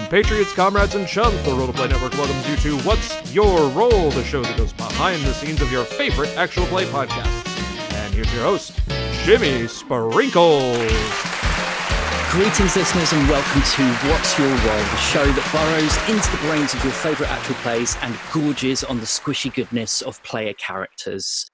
compatriots, comrades, and chums, the Roll to Play Network welcomes you to What's Your Role, the show that goes behind the scenes of your favorite actual play podcast. And here's your host, Jimmy Sprinkles. Greetings, listeners, and welcome to What's Your Role, the show that burrows into the brains of your favourite actual plays and gorges on the squishy goodness of player characters.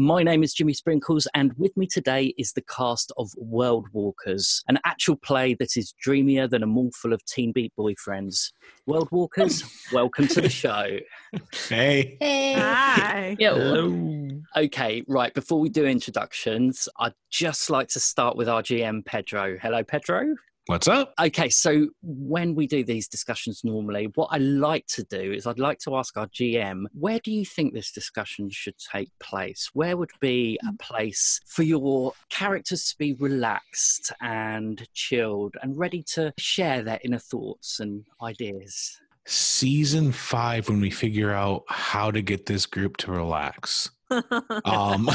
My name is Jimmy Sprinkles, and with me today is the cast of World Walkers, an actual play that is dreamier than a mall full of teen beat boyfriends. World Walkers, welcome to the show. Hey. Hey. Hi. Hello. Okay, right, before we do introductions, I'd just like to start with our GM, Pedro. Hello, Pedro. What's up? Okay, so when we do these discussions normally, what I like to do is I'd like to ask our GM, where do you think this discussion should take place? Where would be a place for your characters to be relaxed and chilled and ready to share their inner thoughts and ideas? Season five, when we figure out how to get this group to relax. Um,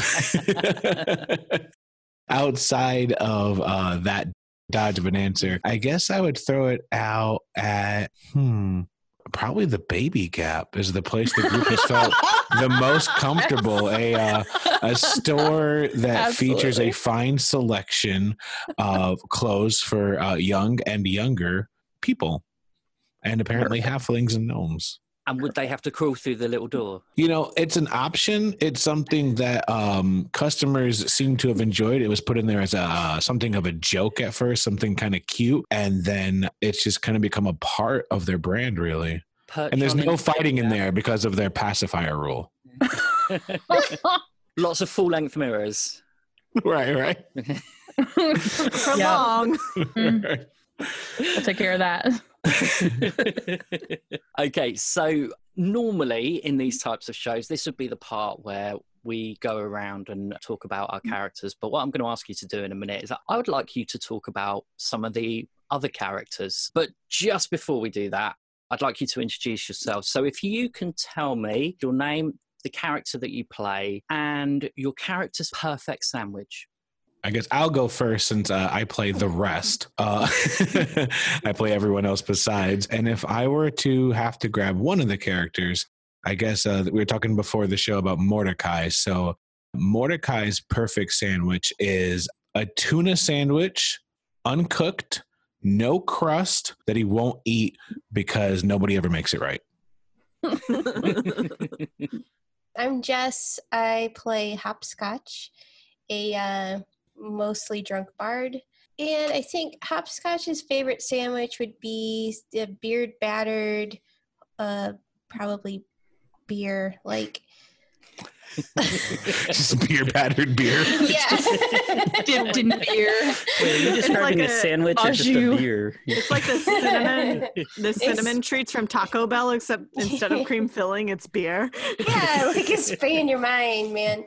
outside of uh, that dodge of an answer, I guess I would throw it out at hmm. Probably the baby gap is the place the group has felt the most comfortable. A uh, a store that features a fine selection of clothes for uh, young and younger people, and apparently halflings and gnomes. And would they have to crawl through the little door? You know, it's an option. It's something that um, customers seem to have enjoyed. It was put in there as a uh, something of a joke at first, something kind of cute, and then it's just kind of become a part of their brand, really. Perch And there's no in- fighting in there because of their pacifier rule. Lots of full length mirrors. right, right. For Yeah. long. I'll take care of that. okay, so normally in these types of shows, this would be the part where we go around and talk about our characters. But what I'm going to ask you to do in a minute is I would like you to talk about some of the other characters. But just before we do that, I'd like you to introduce yourself. So if you can tell me your name, the character that you play, and your character's perfect sandwich. I guess I'll go first since uh, I play the rest. Uh, I play everyone else besides. And if I were to have to grab one of the characters, I guess uh, we were talking before the show about Mordecai. So Mordecai's perfect sandwich is a tuna sandwich, uncooked, no crust that he won't eat because nobody ever makes it right. I'm Jess. I play Hopscotch, a uh, mostly drunk bard. And I think Hopscotch's favorite sandwich would be the beard battered, uh, probably beer. Like, Just beer battered beer. yeah. dipped in beer. Wait, are you It's describing like a a sandwich or just a beer? It's like the cinnamon, the cinnamon treats from Taco Bell, except instead of cream filling, it's beer. yeah, like it's spraying your mind, man.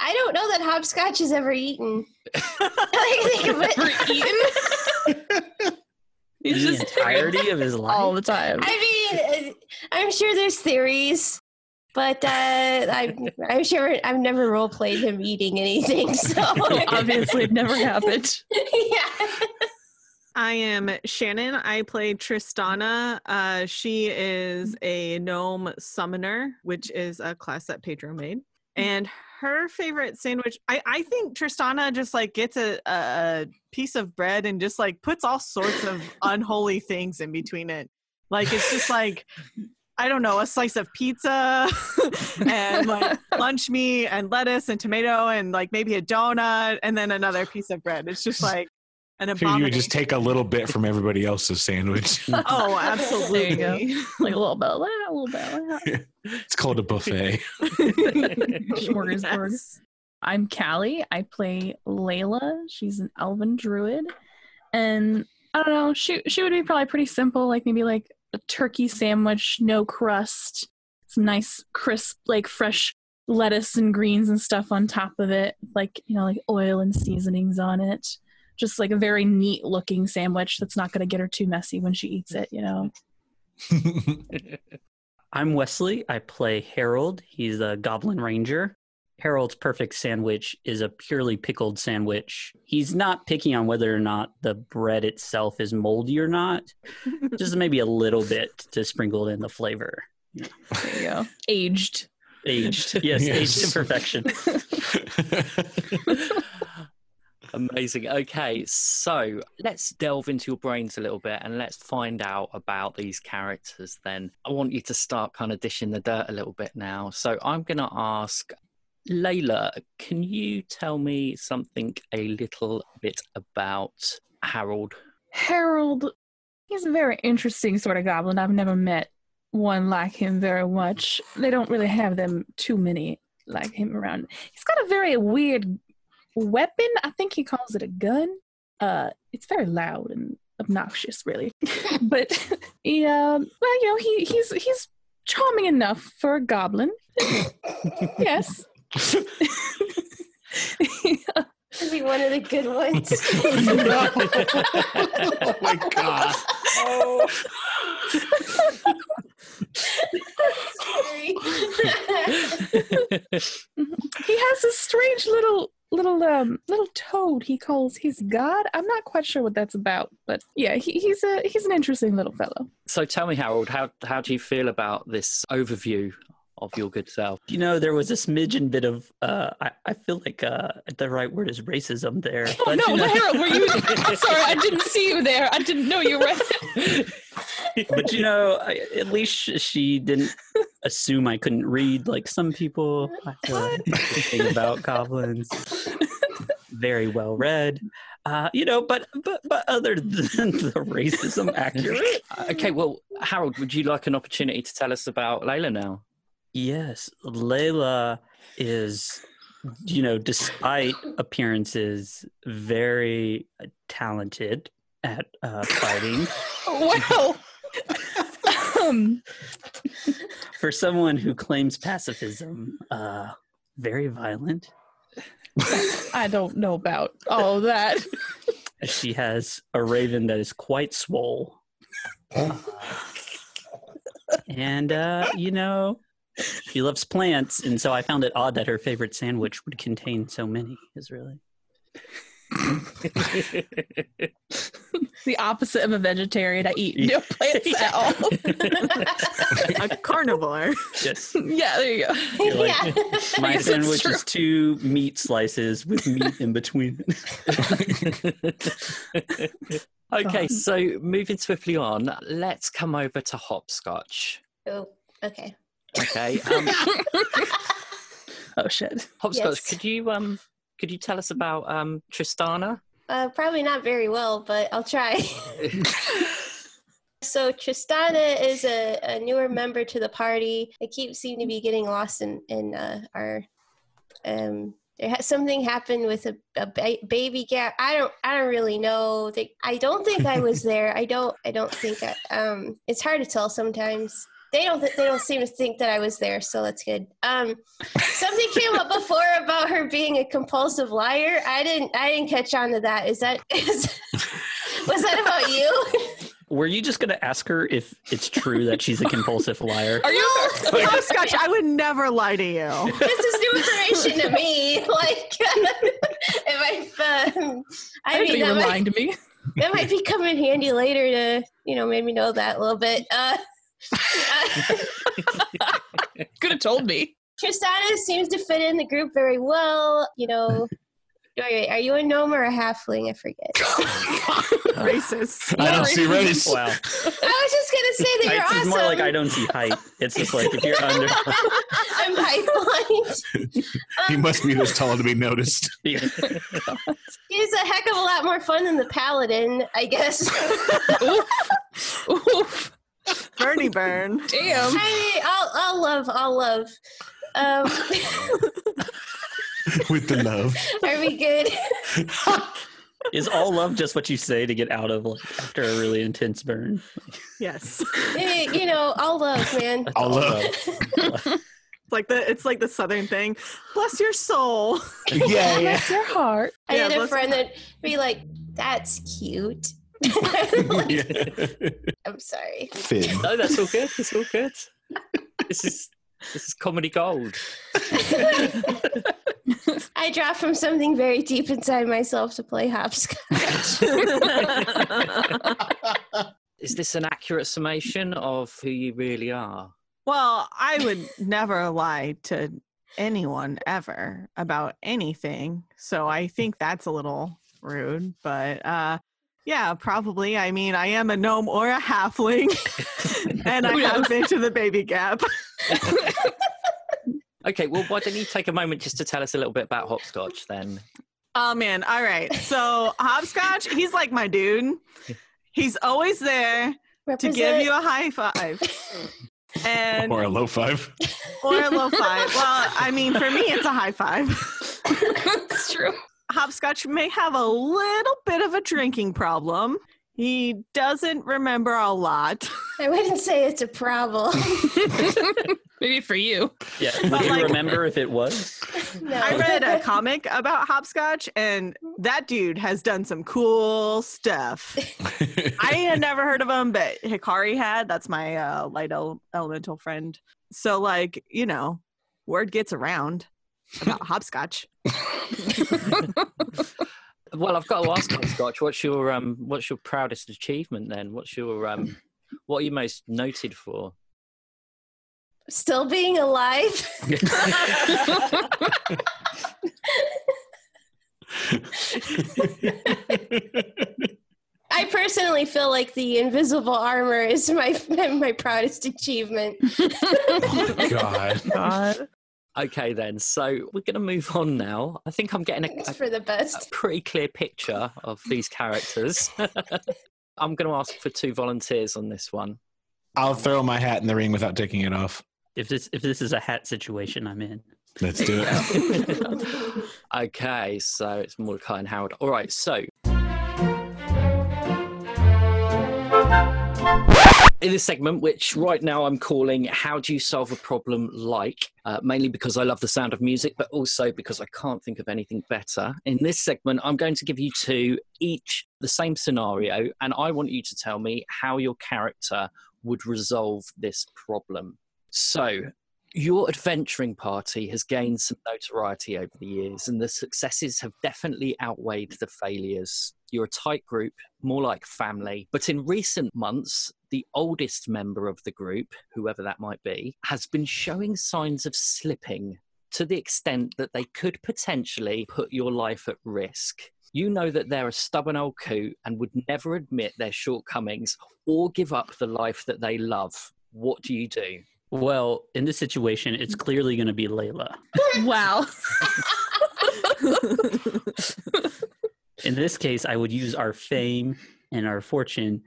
I don't know that Hopscotch has ever eaten. like, think of it. Ever eaten? He's the just entirety of his life. all the time. I mean, uh, I'm sure there's theories, but uh, I'm, I'm sure I've never role played him eating anything. So Obviously, it never happened. yeah. I am Shannon. I play Tristana. Uh, she is a gnome summoner, which is a class that Pedro made. And her favorite sandwich, I, I think Tristana just like gets a, a a piece of bread and just like puts all sorts of unholy things in between it. Like it's just like I don't know, a slice of pizza and like lunch meat and lettuce and tomato and like maybe a donut and then another piece of bread. It's just like an Here you would just take a little bit from everybody else's sandwich. Oh, absolutely. There you Like a little bit of that, a little bit of that. it's called a buffet. Smorgasbord. Yes. I'm Callie. I play Layla. She's an elven druid. And I don't know, she she would be probably pretty simple, like maybe like a turkey sandwich, no crust, some nice crisp, like fresh lettuce and greens and stuff on top of it, like you know, like oil and seasonings on it. Just like a very neat looking sandwich that's not gonna get her too messy when she eats it, you know. I'm Wesley. I play Harold. He's a Goblin Ranger. Harold's perfect sandwich is a purely pickled sandwich. He's not picky on whether or not the bread itself is moldy or not, just maybe a little bit to sprinkle in the flavor. There you go. Aged. Aged, yes, Yes. aged to perfection. Amazing. Okay, so let's delve into your brains a little bit and let's find out about these characters then. I want you to start kind of dishing the dirt a little bit now. So I'm going to ask Layla, can you tell me something a little bit about Harold? Harold, he's a very interesting sort of goblin. I've never met one like him very much. They don't really have them too many like him around. He's got a very weird weapon. I think he calls it a gun. Uh, it's very loud and obnoxious, really. but yeah, um, well, you know, he he's he's charming enough for a goblin. yes. Could be one of the good ones. oh my god. Sorry. he has a strange little little um little toad he calls his god. I'm not quite sure what that's about but yeah he, he's a he's an interesting little fellow. So tell me, Harold, how, how do you feel about this overview of your good self? You know, there was a smidgen bit of, uh, I, I feel like uh, the right word is racism there. oh but, no you know- harold were you i'm sorry i didn't see you there i didn't know you were but you know, I, at least she didn't assume I couldn't read like some people. I feel like about goblins, very well read. Uh, you know, but but but other than the racism accurate, Okay, well, Harold, would you like an opportunity to tell us about Layla now? Yes, Layla is, you know, despite appearances, very talented at uh, fighting. wow um For someone who claims pacifism, uh, very violent. i don't know about all that She has a raven that is quite swole. Uh, and, uh, you know, she loves plants. And so I found it odd that her favorite sandwich would contain so many, is really. the opposite of a vegetarian i eat no plants at all a carnivore. Yes. yeah there you go You're like, yeah. My sandwich is two meat slices with meat in between. Okay, so moving swiftly on, let's come over to hopscotch. oh, okay. Okay, um, oh shit hopscotch. Yes. Could you um, could you tell us about um Tristana? Uh, probably not very well, but I'll try. so Tristana is a, a newer member to the party. I keep seem to be getting lost in in uh, our. Um, there has something happened with a, a ba- baby gap. I don't. I don't really know. They, I don't think I was there. I don't. I don't think. I, um, it's hard to tell sometimes. They don't. They don't seem to think that I was there, so that's good. Um, something came up before about her being a compulsive liar. I didn't. I didn't catch on to that. Is that? Is, was that about you? Were you just going to ask her if it's true that she's a compulsive liar? are you Hopscotch, I would never lie to you. this is new information to me. Like, if I, um, I I mean, you that were might, lying to me. that might be coming handy later to, you know, maybe know that a little bit. Uh, Could have told me. Tristana seems to fit in the group very well. You know, are you a gnome or a halfling? I forget. Oh racist. I don't see race. Wow. I was just gonna say that you're It's awesome. more like I don't see height. It's just like if you're under. I'm height blind. He must be this tall to be noticed. He's a heck of a lot more fun than the paladin, I guess. Oof. Bernie burn. Damn. I mean, I'll, I'll love, I'll love. Um, With the love. are we good? Is all love just what you say to get out of like after a really intense burn? Yes. Eh, you know, I'll love, man. That's All love. It's like the it's like the southern thing. Bless your soul. Yeah, yeah. Bless your heart. I Yeah, had a bless- friend that be like, "That's cute." I'm sorry. Finn. No, that's all good. It's all good. This is This is comedy gold. I draw from something very deep inside myself to play hopscotch. Is this an accurate summation of who you really are? well, I would never lie to anyone ever about anything. So I think that's a little rude, but uh yeah, probably. I mean, I am a gnome or a halfling, and I oh, have been to the baby gap. Okay, well, why don't you take a moment just to tell us a little bit about hopscotch then? Oh man, all right. So hopscotch, he's like my dude. He's always there to give you a high five. And Or a low five. or a low five. Well, I mean, for me, it's a high five. That's true. Hopscotch may have a little bit of a drinking problem. He doesn't remember a lot. I wouldn't say it's a problem. Maybe for you. Yeah. But, Would you like- remember if it was? no. I read a comic about Hopscotch, and that dude has done some cool stuff. I had never heard of him, but Hikari had. That's my uh, light el- elemental friend. So, like, you know, word gets around about hopscotch. Well, I've got to ask hopscotch. What's your um? What's your proudest achievement then? What's your um? What are you most noted for? Still being alive. I personally feel like the invisible armor is my my proudest achievement. oh, God. God. Okay, then. So we're going to move on now. I think I'm getting a, It's a, for the a pretty clear picture of these characters. I'm going to ask for two volunteers on this one. I'll throw my hat in the ring without taking it off. If this if this is a hat situation, I'm in. Let's do it. okay, so it's Mordecai and Harold. All right, so. In this segment, which right now I'm calling How Do You Solve a Problem Like, uh, mainly because I love the sound of music, but also because I can't think of anything better. In this segment, I'm going to give you two each the same scenario, and I want you to tell me how your character would resolve this problem. So, your adventuring party has mm. gained some notoriety over the years, and the successes have definitely outweighed the failures. You're a tight group, more like family. But in recent months, the oldest member of the group, whoever that might be, has been showing signs of slipping to the extent that they could potentially put your life at risk. You know that they're a stubborn old coot and would never admit their shortcomings or give up the life that they love. What do you do? Well, in this situation, it's clearly going to be Layla. Wow. In this case, I would use our fame and our fortune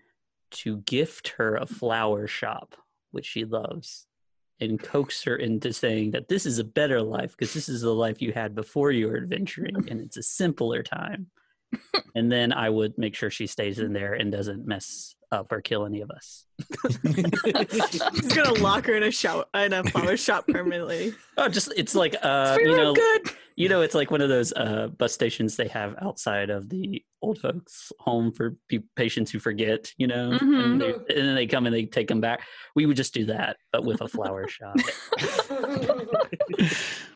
to gift her a flower shop, which she loves, and coax her into saying that this is a better life because this is the life you had before you were adventuring and it's a simpler time. and then I would make sure she stays in there and doesn't mess up or kill any of us. He's gonna lock her in a shop in a flower shop permanently. Oh, just it's like uh, For you know, good. you know, it's like one of those uh, bus stations they have outside of the old folks' home for pe- patients who forget, you know, Mhm. and, they- and then they come and they take them back. We would just do that, but with a flower shop.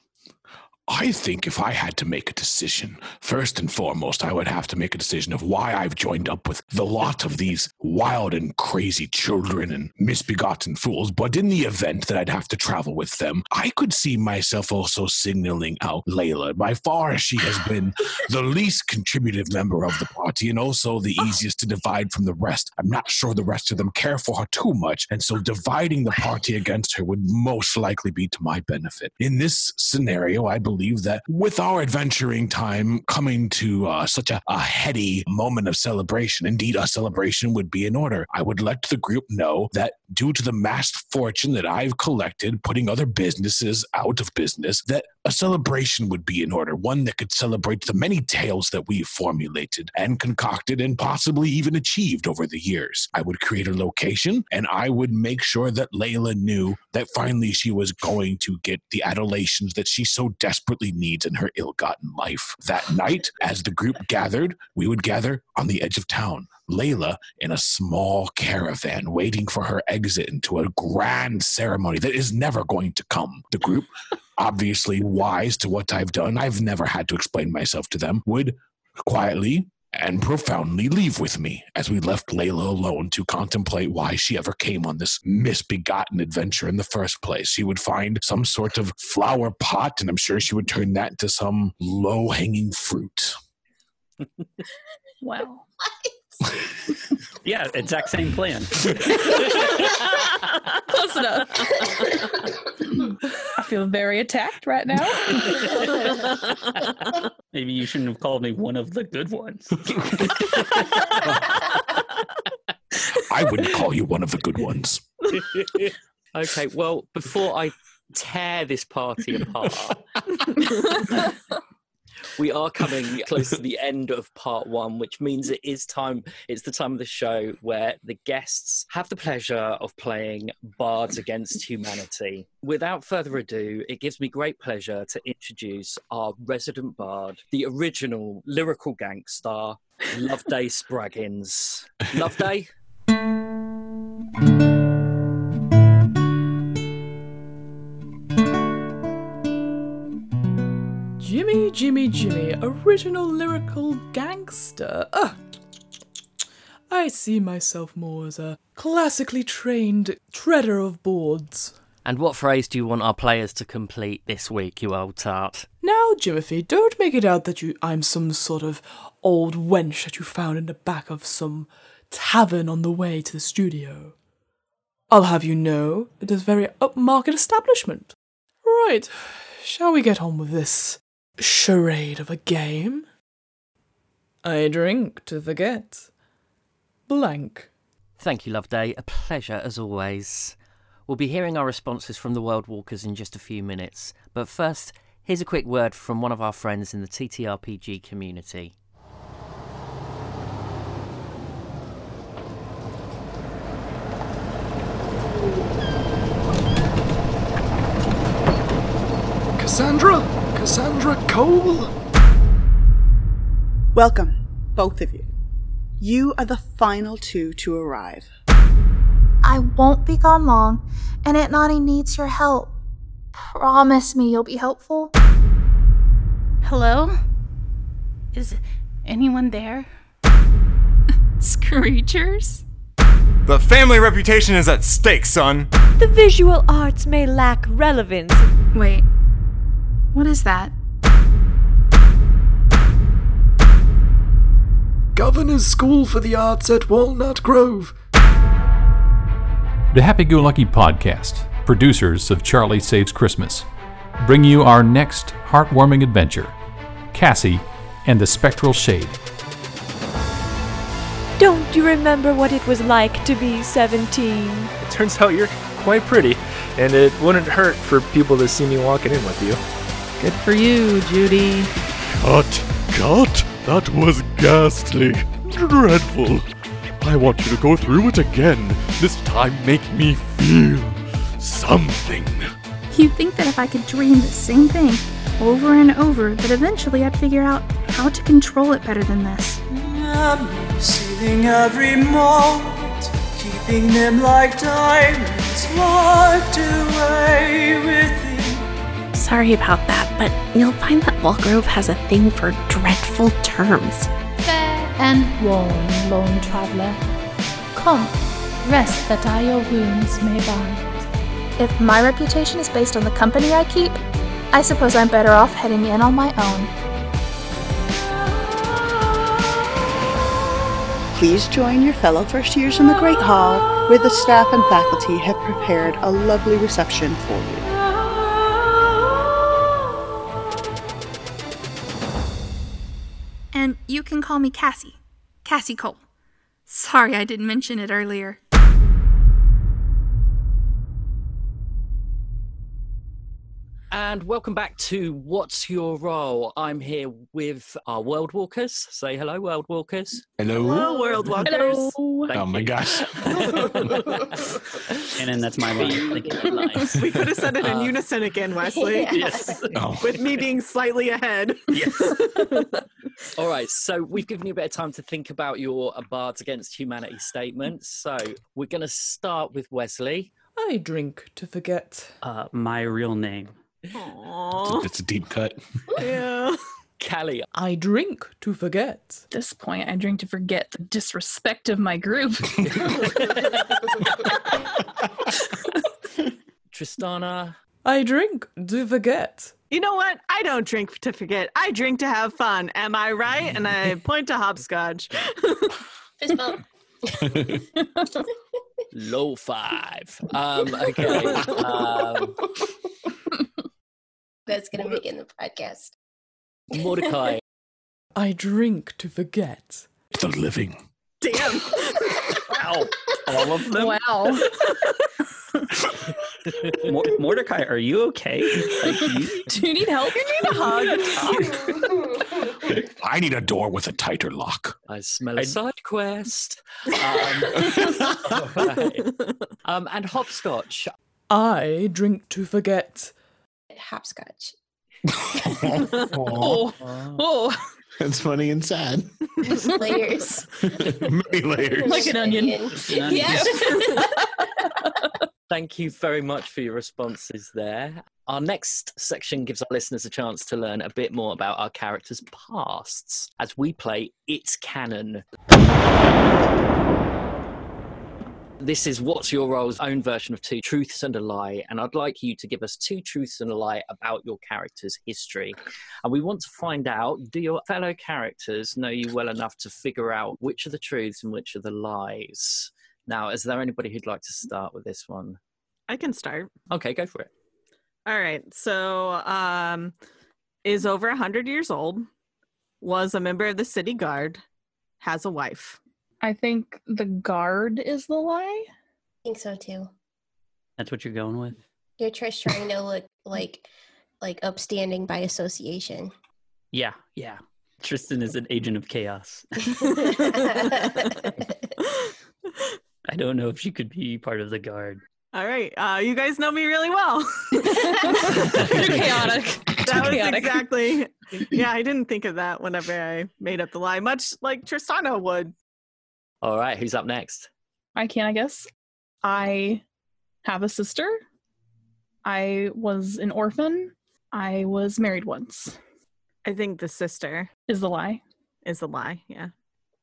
I think if I had to make a decision, first and foremost, I would have to make a decision of why I've joined up with the lot of these wild and crazy children and misbegotten fools. But in the event that I'd have to travel with them, I could see myself also signaling out Layla. By far, she has been the least contributive member of the party and also the ah. easiest to divide from the rest. I'm not sure the rest of them care for her too much, and so dividing the party against her would most likely be to my benefit. In this scenario, I believe that with our adventuring time coming to uh, such a, a heady moment of celebration, indeed, a celebration would be in order. I would let the group know that due to the massed fortune that I've collected, putting other businesses out of business, that a celebration would be in order, one that could celebrate the many tales that we've formulated and concocted and possibly even achieved over the years. I would create a location and I would make sure that Layla knew that finally she was going to get the adulations that she so desperately needs in her ill gotten life. That night, as the group gathered, we would gather on the edge of town. Layla in a small caravan waiting for her exit into a grand ceremony that is never going to come. The group, obviously wise to what I've done, I've never had to explain myself to them, would quietly and profoundly leave with me as we left Layla alone to contemplate why she ever came on this misbegotten adventure in the first place. She would find some sort of flower pot, and I'm sure she would turn that into some low hanging fruit. Wow. Yeah, exact same plan. Close enough. I feel very attacked right now. Maybe you shouldn't have called me one of the good ones. I wouldn't call you one of the good ones. Okay, well, before I tear this party apart, we are coming close to the end of part one, which means it is time, it's the time of the show where the guests have the pleasure of playing Bards Against Humanity. Without further ado, it gives me great pleasure to introduce our resident bard, the original lyrical gangster, Loveday Spraggins. Loveday? Jimmy, Jimmy, Jimmy, original lyrical gangster. Ugh. I see myself more as a classically trained treader of boards. And what phrase do you want our players to complete this week, you old tart? Now, Jimothy, don't make it out that you I'm some sort of old wench that you found in the back of some tavern on the way to the studio. I'll have you know it is a very upmarket establishment. Right, shall we get on with this charade of a game? I drink to forget. Blank. Thank you, Loveday. A pleasure as always. We'll be hearing our responses from the World Walkers in just a few minutes, but first, here's a quick word from one of our friends in the TTRPG community. Cassandra Cole? Welcome, both of you. You are the final two to arrive. I won't be gone long, and Aunt Nani needs your help. Promise me you'll be helpful. Hello? Is anyone there? Screechers? The family reputation is at stake, son. The visual arts may lack relevance. Wait, what is that? Governor's School for the Arts at Walnut Grove. The Happy Go Lucky Podcast, producers of Charlie Saves Christmas, bring you our next heartwarming adventure Cassie and the Spectral Shade. Don't you remember what it was like to be 17? It turns out you're quite pretty, and it wouldn't hurt for people to see me walking in with you. Good for you, Judy. Cut, cut. That was ghastly. Dreadful. I want you to go through it again. This time make me feel something. You'd think that if I could dream the same thing over and over, that eventually I'd figure out how to control it better than this. I'm seizing every moment, keeping them like diamonds locked away within. Sorry about that, but you'll find that Walgrove has a thing for dreadful terms. Fair and warm, lone traveler. Come, rest that I your wounds may bind. If my reputation is based on the company I keep, I suppose I'm better off heading in on my own. Please join your fellow first years in the Great Hall, where the staff and faculty have prepared a lovely reception for you. And you can call me Cassie. Cassie Cole. Sorry I didn't mention it earlier. And welcome back to What's Your Role? I'm here with our World Walkers. Say hello, World Walkers. Hello. Hello, World Walkers. Hello. Oh my gosh. And then that's my line. Thank you. We could have said it in Uh, unison again, Wesley. Yes. Oh. With me being slightly ahead. Yes. All right, so we've given you a bit of time to think about your A Bards Against Humanity statements. So we're going to start with Wesley. I drink to forget. Uh, my real name. Aww. It's a deep cut. Yeah. Callie. I drink to forget. At this point, I drink to forget the disrespect of my group. Tristana. I drink to forget. You know what? I don't drink to forget. I drink to have fun. Am I right? And I point to hopscotch. Fist bump. Low five. Um, okay. Um, That's gonna make it in the podcast. Mordecai. I drink to forget. The living. Damn. Wow. All of them? wow. Mor- Mordecai, are you okay? Like, you, Do you need help? You need a hug. I need a door with a tighter lock. I smell a side quest. Um, right. um, and hopscotch. I drink to forget. Hopscotch. Oh. Oh. That's funny and sad. Layers. Many layers. Like an onion. Yeah. Thank you very much for your responses there. Our next section gives our listeners a chance to learn a bit more about our characters' pasts as we play It's Canon. This is What's Your Role's own version of Two Truths and a Lie, and I'd like you to give us two truths and a lie about your character's history. And we want to find out do your fellow characters know you well enough to figure out which are the truths and which are the lies? Now, is there anybody who'd like to start with this one? I can start. Okay, go for it. All right. So, um, is over 100 years old, was a member of the city guard, has a wife. I think the guard is the lie. I think so too. that's what you're going with? You're just trying to look like like upstanding by association. Yeah, yeah. Tristan is an agent of chaos. I don't know if she could be part of the guard. All right. Uh, you guys know me really well. You're chaotic. that was chaotic. exactly. Yeah, I didn't think of that whenever I made up the lie, much like Tristana would. All right, who's up next? I can, I guess. I have a sister. I was an orphan. I was married once. I think the sister Is the lie. is the lie. Yeah.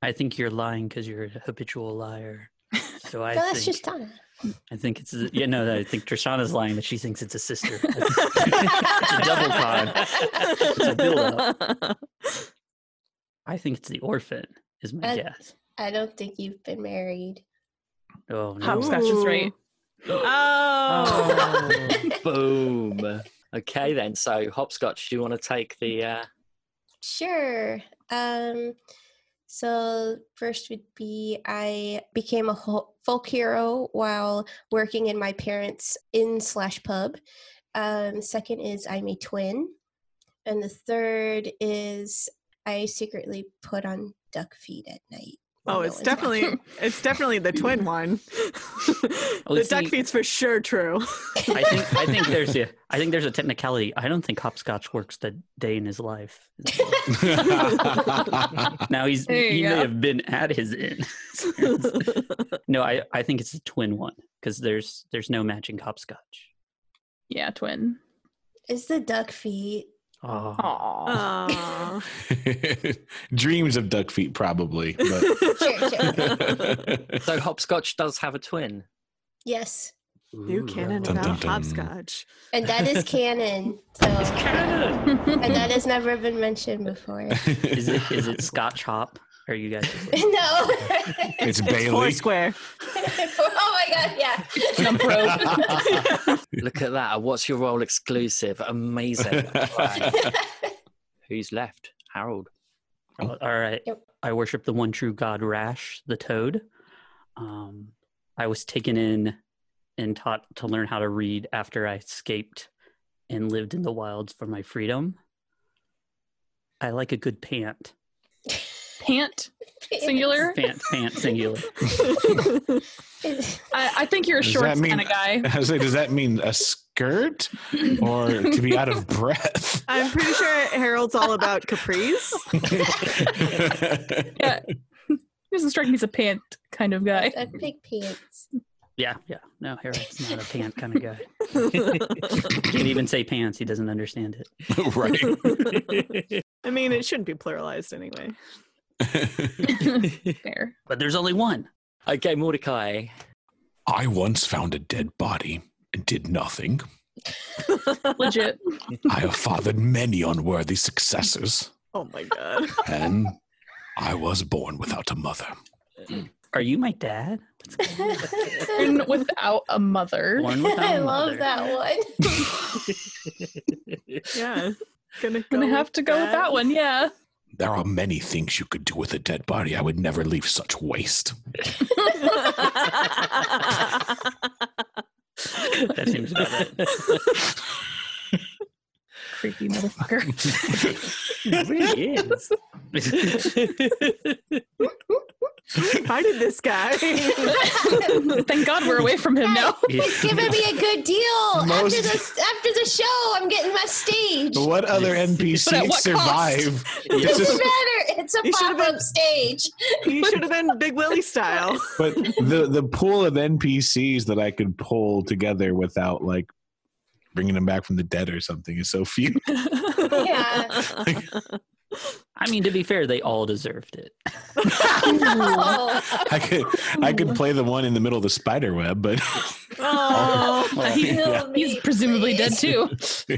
I think you're lying because you're a habitual liar. So I no, that's think just Donna. I think it's a, yeah no I think Tristana's lying that she thinks it's a sister. it's a double con. It's a build up. I think it's the orphan is my Uh, guess. I don't think you've been married. Oh no! Hopscotch is right. Oh. Boom. Okay, then. So, Hopscotch, do you want to take the. Uh... Sure. Um, so first would be I became a folk hero while working in my parents' inn slash pub. Um, second is I'm a twin, and the third is I secretly put on duck feet at night. When Oh, it's definitely it's definitely the twin one. Well, the see- duck feet's for sure true. I think I think there's a I think there's a technicality. I don't think hopscotch works that day in his life. now he's There you he may have been at his inn. no, I I think it's a twin one because there's there's no matching hopscotch. Yeah, twin. Is the duck feet? Oh, Aw. Dreams of duck feet, probably. But Sure, sure. So, Hopscotch does have a twin. Yes, New canon Dun, about dun, dun. hopscotch. and that is canon. So, and that has never been mentioned before. is it is it Scotch hop? Are you guys? no. it's It's Bailey. Foursquare. oh my god! Yeah. Jump rope. Look at that. What's your role exclusive? Amazing. Right. Who's left? Harold. Oh, all right. Yep. I worship the one true God, Rash, the toad. Um, I was taken in and taught to learn how to read after I escaped and lived in the wilds for my freedom. I like a good pant. Pant singular. Pant, pant singular. I, I think you're a Does shorts mean- kind of guy. I was like, does that mean a skirt or to be out of breath? I'm pretty sure Harold's all about capris. yeah. He doesn't strike me as a pant kind of guy. I pick pants. Yeah, yeah. No, Harold's not a pant kind of guy. Can't even say pants. He doesn't understand it. right. I mean, it shouldn't be pluralized anyway. Fair. But there's only one. Okay, Mordecai. I once found a dead body and did nothing. Legit. I have fathered many unworthy successors, Oh my god. and I was born without a mother. Are you my dad? And without a mother. Born without I a love mother. that one. Yeah. Gonna, go Gonna have to go with that one, yeah. There are oh. many things you could do with a dead body. I would never leave such waste. That seems about right. Creepy motherfucker. It really is. Invited this guy. Thank God we're away from him now. It's giving me a good deal. Most- After the after the show, I'm getting my stage. What other But NPCs survive? It It's doesn't just- matter. It's a pop up stage. you should have been Big Willie style. but the the pool of NPCs that I could pull together without like bringing them back from the dead or something is so few. Yeah. I mean, to be fair, they all deserved it. No. I could I could play the one in the middle of the spider web, but Oh, He- Kill me, he's presumably dead too.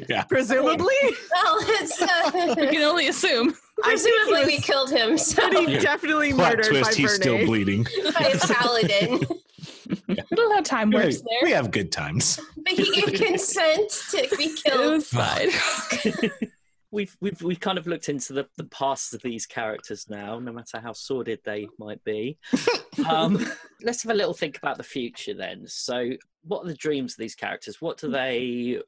yeah. presumably. Well, it's uh, We can only assume. presumably we killed him. So But he Yeah. definitely Plot murdered twist, by he's still bleeding. by a paladin, We don't have time We, works we there. have good times. but he gave consent to be It killed. was fine. We've, we've we've kind of looked into the, the past of these characters now, no matter how sordid they might be. Um, let's have a little think about the future then. So, what are the dreams of these characters? What do they?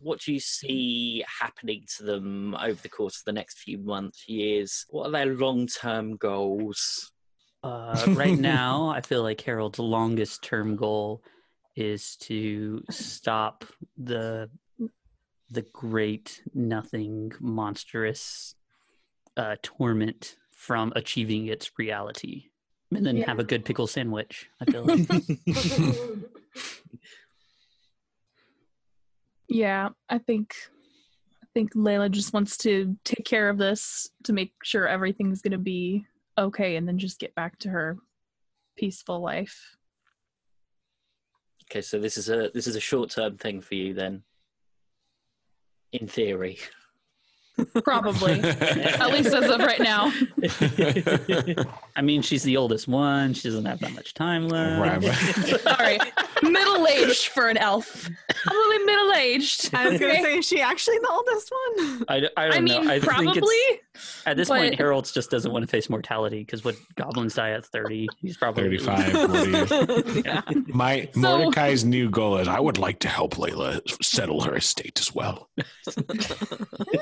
What do you see happening to them over the course of the next few months, years? What are their long term goals? Uh, right now, I feel like Harold's longest term goal is to stop the the great nothing monstrous uh, torment from achieving its reality, and then have a good pickle sandwich. I feel like. Yeah, I think I think Layla just wants to take care of this to make sure everything's gonna be okay and then just get back to her peaceful life. Okay, so this is a this is a short term thing for you then. In theory. Probably. At least as of right now. I mean, she's the oldest one. She doesn't have that much time left. Right, Sorry. Middle aged for an elf. I'm only middle aged. I was gonna say, is she actually the oldest one? I don't I mean, know. I think probably. It's, at this point, Harold's just doesn't want to face mortality because what goblins die at 30, he's probably 35, 40. yeah. My So- Mordecai's new goal is I would like to help Layla settle her estate as well.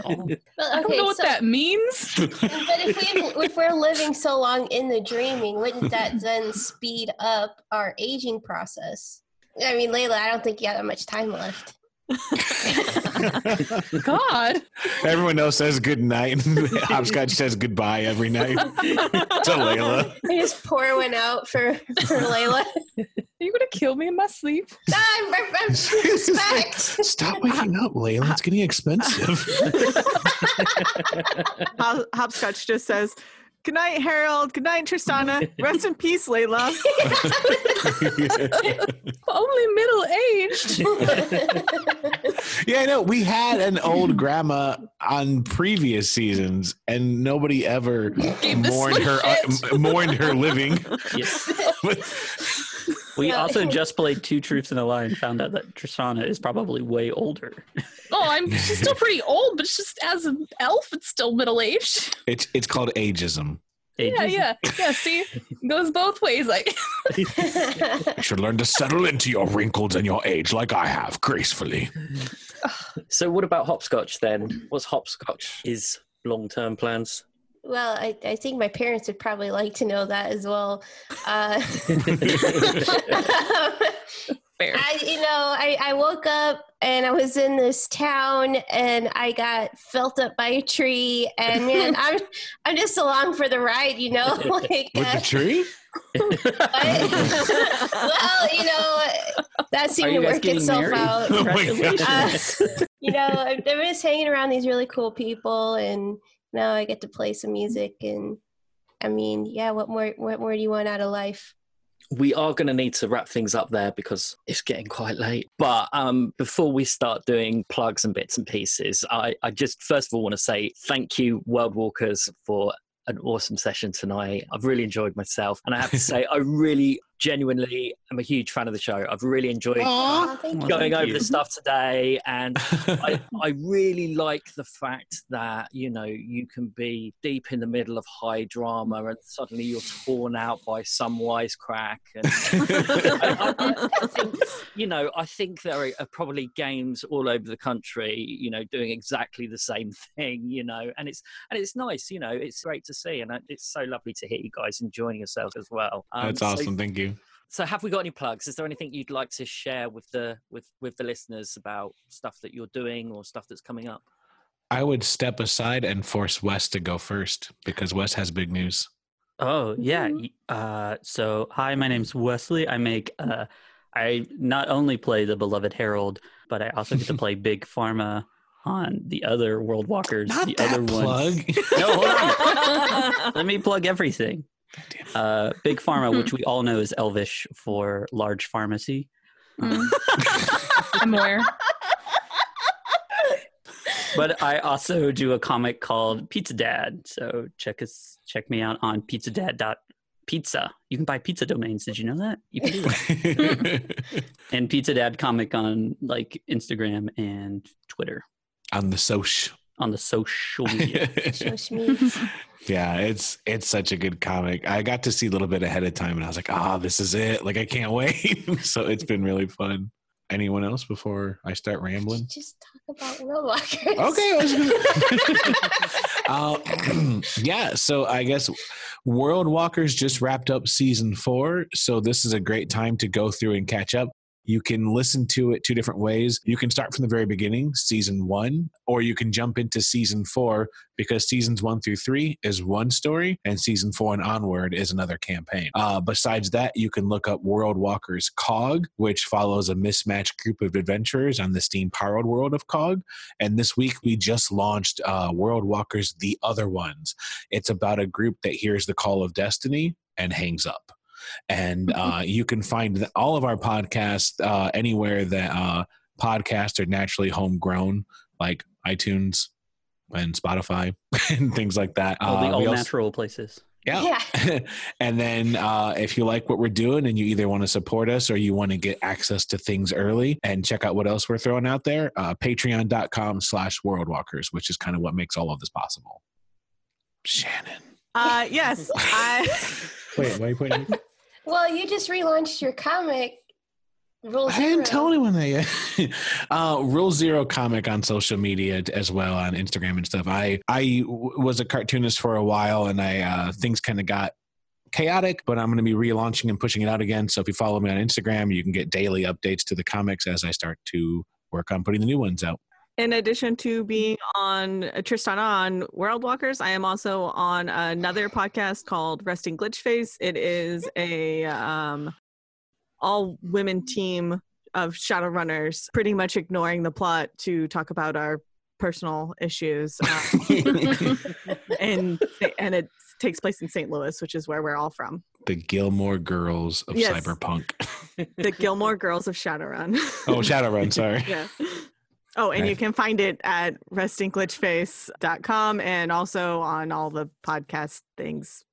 Well, I don't know what so- that means. But if we if we're living so long in the dreaming, wouldn't that then speed up our aging process? I mean, Layla, I don't think you have that much time left. God. Everyone else says good night. Hopscotch says goodbye every night to Layla. I just pour one out for for Layla. Are you gonna kill me in my sleep? I'm, I'm, I'm respect. Stop waking up, Layla. It's getting expensive. Hopscotch just says, "Good night, Harold. Good night, Tristana. Rest in peace, Layla." Only middle aged. yeah, I know. We had an old grandma on previous seasons, and nobody ever mourned her uh, mourned her living. Yes. We also just played Two Truths and a Lie and found out that Tristana is probably way older. Oh, I'm she's still pretty old, but just as an elf, it's still middle aged. It's it's called ageism. Yeah, yeah, yeah. See, goes both ways. Like, You should learn to settle into your wrinkles and your age like I have gracefully. So, what about hopscotch then? What's hopscotch? Is long term plans? Well, I, I think my parents would probably like to know that as well. Uh, Fair. I, you know, I, I woke up and I was in this town and I got felt up by a tree and man, I'm I'm just along for the ride, you know, like With uh, the tree? well, you know, that seemed to work itself married? out. Oh my Uh, you know, I'm I'm just hanging around these really cool people, and now I get to play some music. And I mean, yeah, what more? What more do you want out of life? we are going to need to wrap things up there because it's getting quite late. But um, before we start doing plugs and bits and pieces, I, I just first of all want to say thank you, World Walkers, for an awesome session tonight. I've really enjoyed myself, and I have to say, I really genuinely am a huge fan of the show. I've really enjoyed thank you. going over you. the stuff today and I, I really like the fact that you know you can be deep in the middle of high drama and suddenly you're torn out by some wisecrack and I, I- I think you know I think there are, are probably games all over the country you know doing exactly the same thing you know and it's and it's nice you know it's great to see and it's so lovely to hear you guys enjoying yourselves as well Um, That's so- awesome. Thank you. So have we got any plugs is there anything you'd like to share with the with with the listeners about stuff that you're doing or stuff that's coming up I would step aside and force Wes to go first because Wes has big news. Oh yeah. Uh, so hi, my name's Wesley. I make. Uh, I not only play the beloved Harold, but I also get to play Big Pharma on the other World Walkers. Not the that other plug. ones. No, hold on. Let me plug everything. Uh, Big Pharma, which we all know is Elvish for large pharmacy. Mm. I'm aware. But I also do a comic called Pizza Dad. So check us, check me out on pizzadad.pizza. You can buy pizza domains. Did you know that? You can do that. and Pizza Dad comic on like Instagram and Twitter On the social. on the social media. Shosh me. Yeah, it's it's such a good comic. I got to see a little bit ahead of time, and I was like, "Ah, this is it! Like, I can't wait." so it's been really fun. Anyone else before I start rambling? Just talk about World Walkers. Okay, I was gonna- uh, yeah, so I guess World Walkers just wrapped up season four, so this is a great time to go through and catch up. You can listen to it two different ways. You can start from the very beginning, season one, or you can jump into season four because seasons one through three is one story, and season four and onward is another campaign. Uh, besides that, you can look up World Walkers Cog, which follows a mismatched group of adventurers on the steam powered world of Cog. And this week we just launched uh, World Walkers The Other Ones. It's about a group that hears the call of destiny and hangs up. And uh, you can find all of our podcasts uh, anywhere that uh, podcasts are naturally homegrown, like iTunes and Spotify and things like that. All the Uh, all we also- natural places. yeah. and then uh, if you like what we're doing and you either want to support us or you want to get access to things early and check out what else we're throwing out there, uh, patreon.com slash worldwalkers, which is kind of what makes all of this possible. Shannon. Uh, yes, I. Wait, why are you pointing? Well, you just relaunched your comic. Rule I didn't tell anyone that yet. uh, Rule Zero comic on social media as well on Instagram and stuff. I I w- was a cartoonist for a while, and I uh, things kind of got chaotic. But I'm going to be relaunching and pushing it out again. So if you follow me on Instagram, you can get daily updates to the comics as I start to work on putting the new ones out. In addition to being on uh, Tristana on World Walkers, I am also on another podcast called Resting Glitch Face. It is a um, all women team of Shadowrunners, pretty much ignoring the plot to talk about our personal issues. Um, and and it takes place in St. Louis, which is where we're all from. The Gilmore Girls of Yes. Cyberpunk. The Gilmore Girls of Shadowrun. oh, Shadowrun. Sorry. yeah. Oh, and you can find it at restingglitchface.com and also on all the podcast things.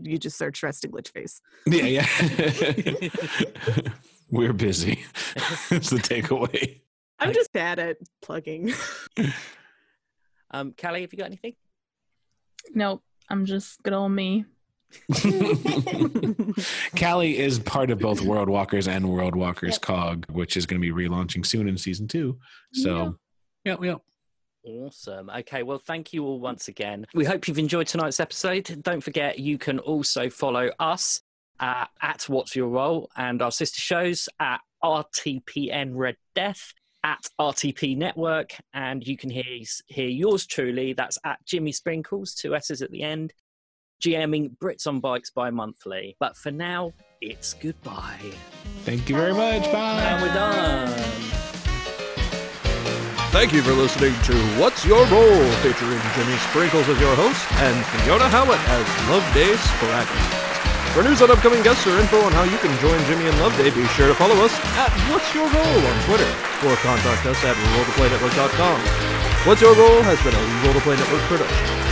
You just search Resting Glitch Face. Yeah, yeah. We're busy. That's the takeaway. I'm just bad at plugging. um callie have you got anything Nope. I'm just good old me. Callie is part of both World Walkers and World Walkers Cog, which is going to be relaunching soon in season two. So yeah, yep. Awesome. Okay, well, thank you all once again. We hope you've enjoyed tonight's episode. Don't forget, you can also follow us uh, at What's Your Role and our sister shows at RTPN Red Death, at RTP Network, and you can hear, hear yours truly. That's at Jimmy Sprinkles, two S's at the end, GMing Brits on Bikes bi monthly. But for now, it's goodbye. Thank you very much. Bye. And we're done. Thank you for listening to What's Your Role, featuring Jimmy Sprinkles as your host and Fiona Howat as Love Loveday Spraggins. For news on upcoming guests or info on how you can join Jimmy and Loveday, be sure to follow us at What's Your Role on Twitter or contact us at rolltoplaynetwork.com. What's Your Role has been a Roll to Play Network production.